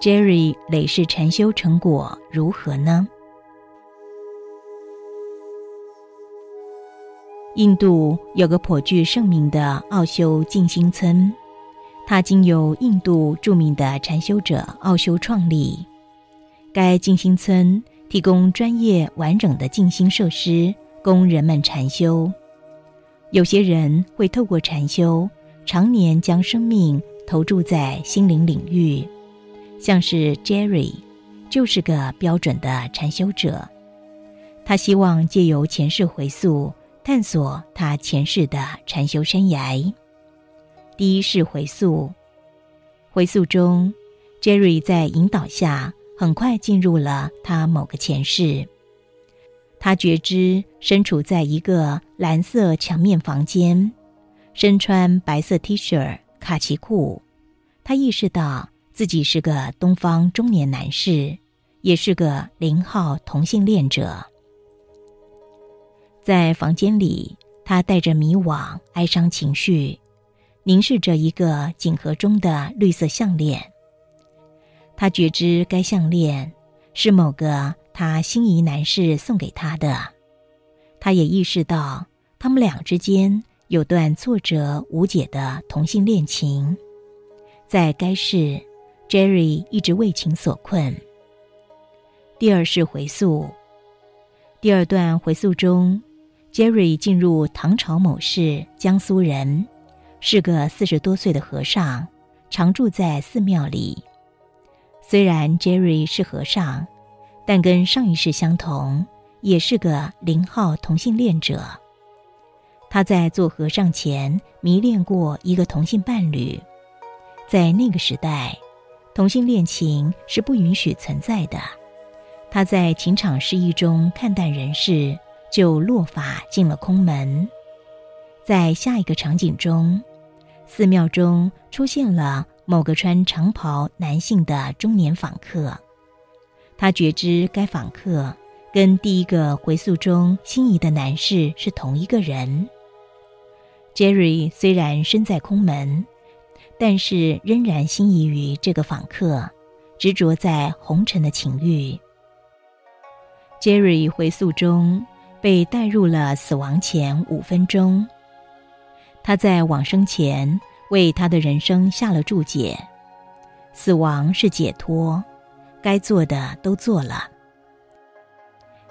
Jerry 累世禅修成果如何呢？印度有个颇具盛名的奥修静心村，它经由印度著名的禅修者奥修创立。该静心村提供专业完整的静心设施，供人们禅修。有些人会透过禅修，常年将生命投注在心灵领域，像是 Jerry，就是个标准的禅修者。他希望借由前世回溯。探索他前世的禅修生涯。第一世回溯，回溯中，Jerry 在引导下很快进入了他某个前世。他觉知身处在一个蓝色墙面房间，身穿白色 T 恤、卡其裤。他意识到自己是个东方中年男士，也是个零号同性恋者。在房间里，他带着迷惘、哀伤情绪，凝视着一个锦盒中的绿色项链。他觉知该项链是某个他心仪男士送给他的。他也意识到他们俩之间有段挫折无解的同性恋情。在该市，Jerry 一直为情所困。第二世回溯，第二段回溯中。Jerry 进入唐朝某市，江苏人，是个四十多岁的和尚，常住在寺庙里。虽然 Jerry 是和尚，但跟上一世相同，也是个零号同性恋者。他在做和尚前迷恋过一个同性伴侣，在那个时代，同性恋情是不允许存在的。他在情场失意中看淡人世。就落法进了空门，在下一个场景中，寺庙中出现了某个穿长袍男性的中年访客。他觉知该访客跟第一个回溯中心仪的男士是同一个人。Jerry 虽然身在空门，但是仍然心仪于这个访客，执着在红尘的情欲。Jerry 回溯中。被带入了死亡前五分钟。他在往生前为他的人生下了注解：死亡是解脱，该做的都做了。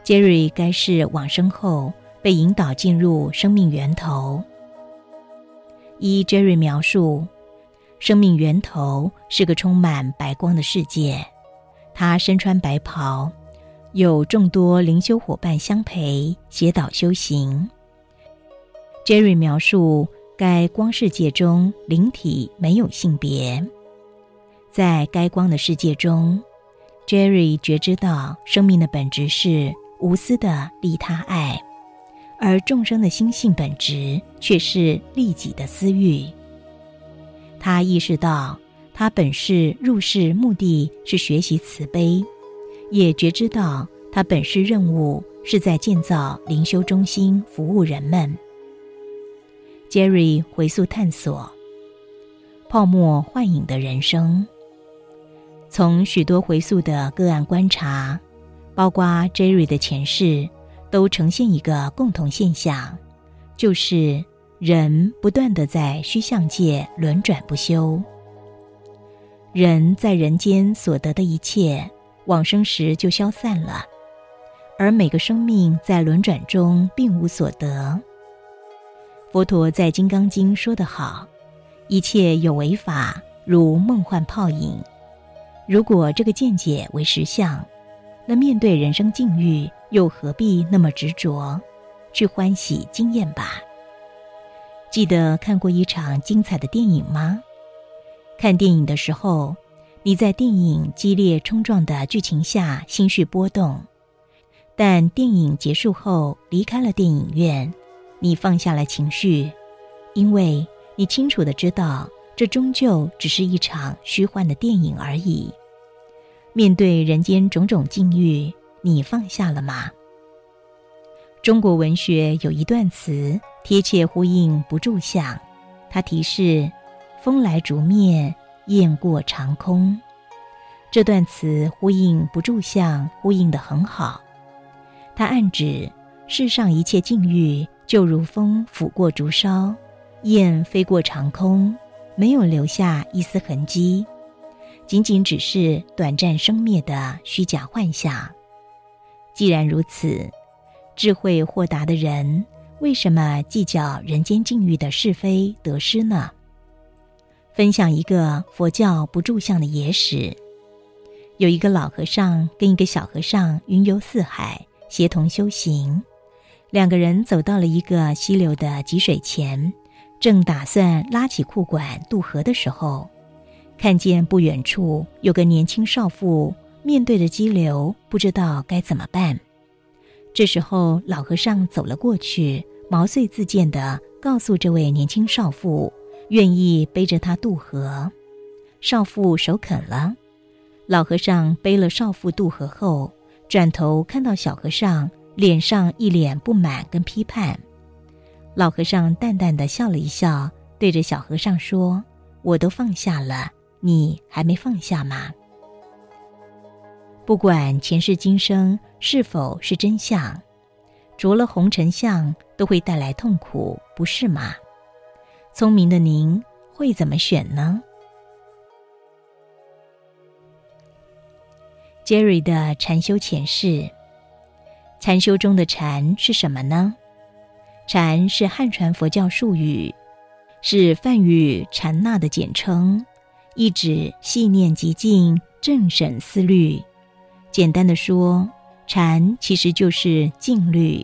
杰瑞该是往生后被引导进入生命源头。依杰瑞描述，生命源头是个充满白光的世界，他身穿白袍。有众多灵修伙伴相陪，协导修行。Jerry 描述，该光世界中灵体没有性别，在该光的世界中，Jerry 觉知到生命的本质是无私的利他爱，而众生的心性本质却是利己的私欲。他意识到，他本是入世目的是学习慈悲。也觉知到，他本是任务是在建造灵修中心，服务人们。Jerry 回溯探索泡沫幻影的人生，从许多回溯的个案观察，包括 Jerry 的前世，都呈现一个共同现象，就是人不断的在虚相界轮转不休。人在人间所得的一切。往生时就消散了，而每个生命在轮转中并无所得。佛陀在《金刚经》说得好：“一切有为法，如梦幻泡影。”如果这个见解为实相，那面对人生境遇，又何必那么执着？去欢喜经验吧。记得看过一场精彩的电影吗？看电影的时候。你在电影激烈冲撞的剧情下心绪波动，但电影结束后离开了电影院，你放下了情绪，因为你清楚的知道这终究只是一场虚幻的电影而已。面对人间种种境遇，你放下了吗？中国文学有一段词贴切呼应不住相，它提示：风来竹灭。雁过长空，这段词呼应不住相，呼应的很好。它暗指世上一切境遇，就如风拂过竹梢，雁飞过长空，没有留下一丝痕迹，仅仅只是短暂生灭的虚假幻想。既然如此，智慧豁达的人为什么计较人间境遇的是非得失呢？分享一个佛教不住相的野史。有一个老和尚跟一个小和尚云游四海，协同修行。两个人走到了一个溪流的积水前，正打算拉起裤管渡河的时候，看见不远处有个年轻少妇面对着激流，不知道该怎么办。这时候，老和尚走了过去，毛遂自荐地告诉这位年轻少妇，愿意背着他渡河。少妇首肯了。老和尚背了少妇渡河后，转头看到小和尚脸上一脸不满跟批判。老和尚淡淡的笑了一笑，对着小和尚说：“我都放下了，你还没放下吗？不管前世今生是否是真相，着了红尘相都会带来痛苦，不是吗？聪明的您会怎么选呢？” Jerry 的禅修前世，禅修中的禅是什么呢？禅是汉传佛教术语，是梵语禅那的简称，意指细念极静、正审思虑。简单的说，禅其实就是静虑。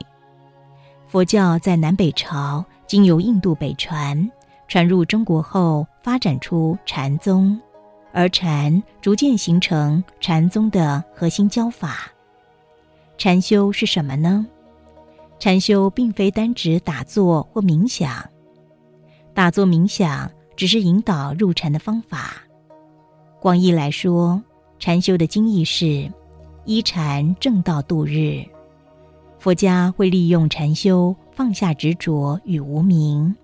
佛教在南北朝经由印度北传，传入中国后，发展出禅宗。而禅逐渐形成禅宗的核心教法。禅修是什么呢？禅修并非单指打坐或冥想，打坐冥想只是引导入禅的方法。广义来说，禅修的经义是依禅正道度日。佛家会利用禅修放下执着与无明。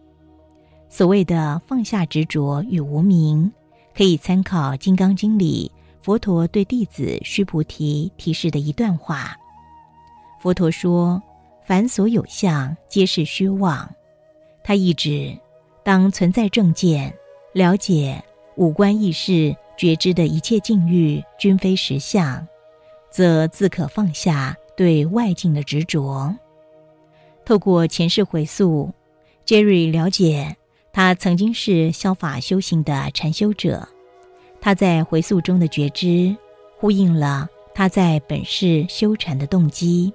所谓的放下执着与无明。可以参考《金刚经》里佛陀对弟子须菩提提示的一段话。佛陀说：“凡所有相，皆是虚妄。”他意指，当存在正见，了解五官意识觉知的一切境遇均非实相，则自可放下对外境的执着。透过前世回溯，Jerry 了解。他曾经是消法修行的禅修者，他在回溯中的觉知，呼应了他在本世修禅的动机。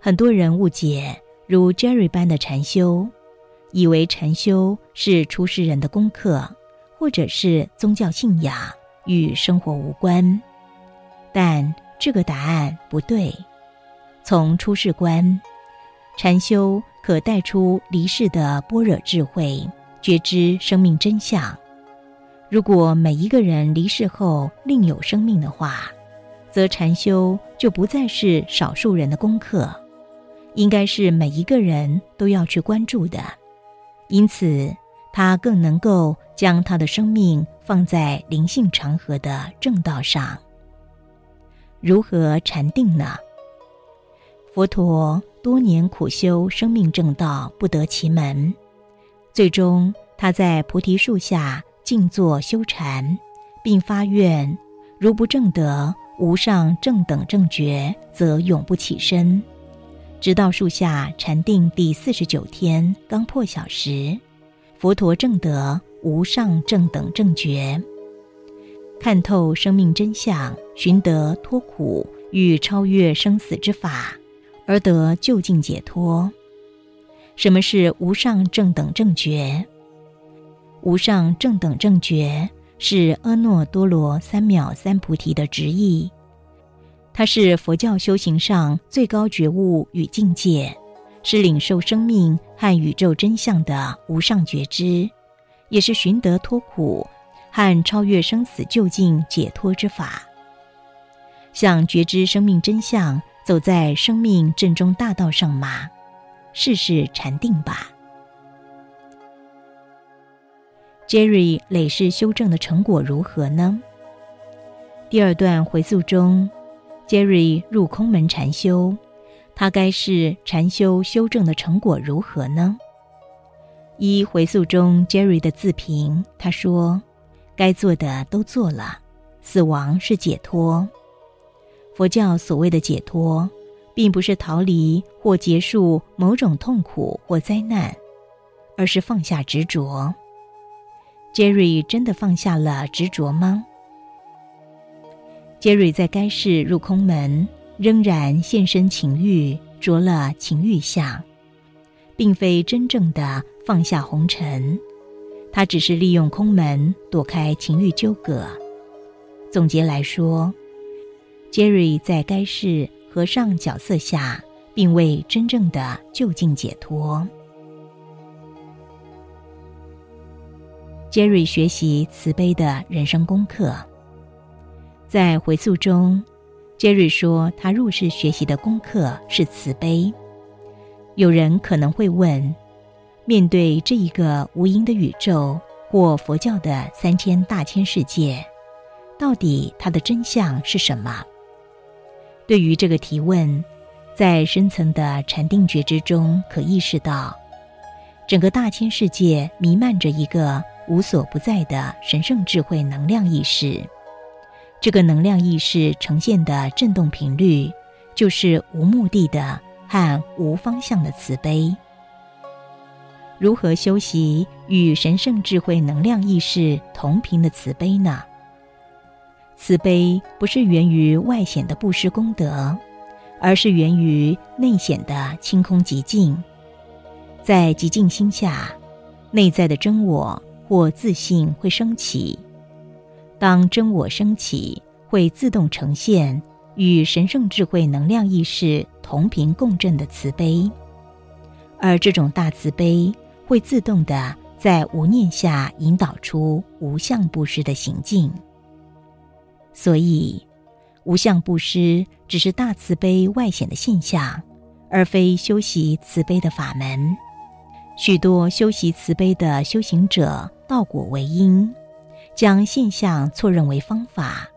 很多人误解如 Jerry 般的禅修，以为禅修是出世人的功课，或者是宗教信仰，与生活无关。但这个答案不对。从出世观，禅修。可带出离世的般若智慧，觉知生命真相。如果每一个人离世后另有生命的话，则禅修就不再是少数人的功课，应该是每一个人都要去关注的。因此，他更能够将他的生命放在灵性长河的正道上。如何禅定呢？佛陀。多年苦修生命正道，不得其门。最终，他在菩提树下静坐修禅，并发愿：如不正得无上正等正觉，则永不起身。直到树下禅定第四十九天刚破晓时，佛陀正得无上正等正觉，看透生命真相，寻得脱苦与超越生死之法。而得就近解脱。什么是无上正等正觉？无上正等正觉是阿耨多罗三藐三菩提的直译，它是佛教修行上最高觉悟与境界，是领受生命和宇宙真相的无上觉知，也是寻得脱苦和超越生死究竟解脱之法。想觉知生命真相。走在生命正中大道上吗？试试禅定吧。Jerry 累世修正的成果如何呢？第二段回溯中，Jerry 入空门禅修，他该是禅修修正的成果如何呢？一回溯中，Jerry 的自评，他说：“该做的都做了，死亡是解脱。佛教所谓的解脱，并不是逃离或结束某种痛苦或灾难，而是放下执着。Jerry 真的放下了执着吗？Jerry 在该世入空门，仍然现身情欲，着了情欲相，并非真正的。”放下红尘，他只是利用空门躲开情欲纠葛。总结来说，Jerry 在该世和尚角色下，并未真正的就近解脱。Jerry 学习慈悲的人生功课，在回溯中，Jerry 说他入世学习的功课是慈悲。有人可能会问。面对这一个无垠的宇宙，或佛教的三千大千世界，到底它的真相是什么？对于这个提问，在深层的禅定觉知中，可意识到，整个大千世界弥漫着一个无所不在的神圣智慧能量意识。这个能量意识呈现的振动频率，就是无目的的和无方向的慈悲。如何修习与神圣智慧能量意识同频的慈悲呢？慈悲不是源于外显的布施功德，而是源于内显的清空极静。在极静心下，内在的真我或自信会升起。当真我升起，会自动呈现与神圣智慧能量意识同频共振的慈悲，而这种大慈悲。会自动的在无念下引导出无相布施的行径，所以无相布施只是大慈悲外显的现象，而非修习慈悲的法门。许多修习慈悲的修行者道果为因，将现象错认为方法，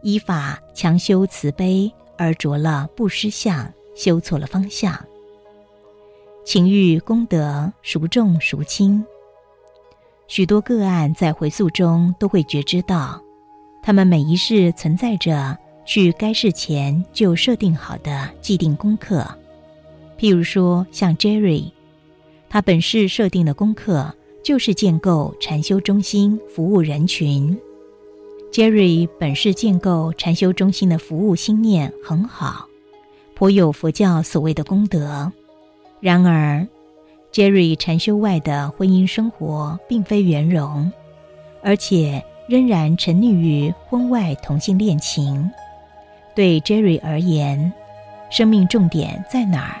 依法强修慈悲而着了布施相，修错了方向。情欲功德孰重孰轻？许多个案在回溯中都会觉知到，他们每一世存在着去该世前就设定好的既定功课。譬如说，像 Jerry，他本世设定的功课就是建构禅修中心，服务人群。Jerry 本世建构禅修中心的服务心念很好，颇有佛教所谓的功德。然而，Jerry 禅修外的婚姻生活并非圆融，而且仍然沉溺于婚外同性恋情。对 Jerry 而言，生命重点在哪儿？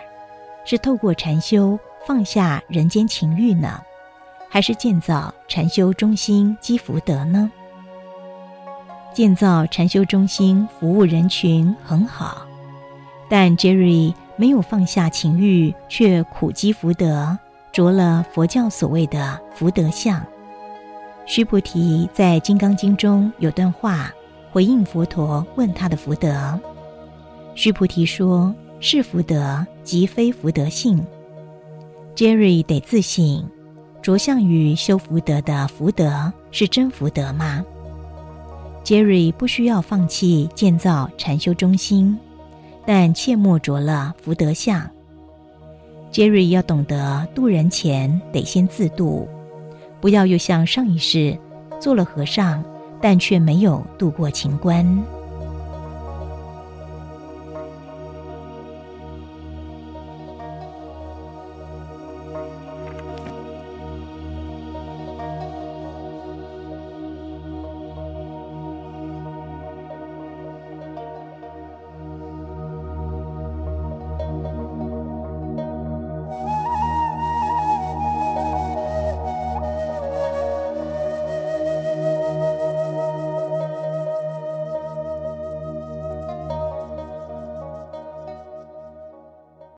是透过禅修放下人间情欲呢，还是建造禅修中心积福德呢？建造禅修中心服务人群很好，但 Jerry。没有放下情欲，却苦积福德，着了佛教所谓的福德相。须菩提在《金刚经》中有段话回应佛陀问他的福德。须菩提说：“是福德，即非福德性。” Jerry 得自省，着相于修福德的福德是真福德吗？Jerry 不需要放弃建造禅修中心。但切莫着了福德相。杰瑞要懂得渡人前得先自渡，不要又像上一世做了和尚，但却没有渡过情关。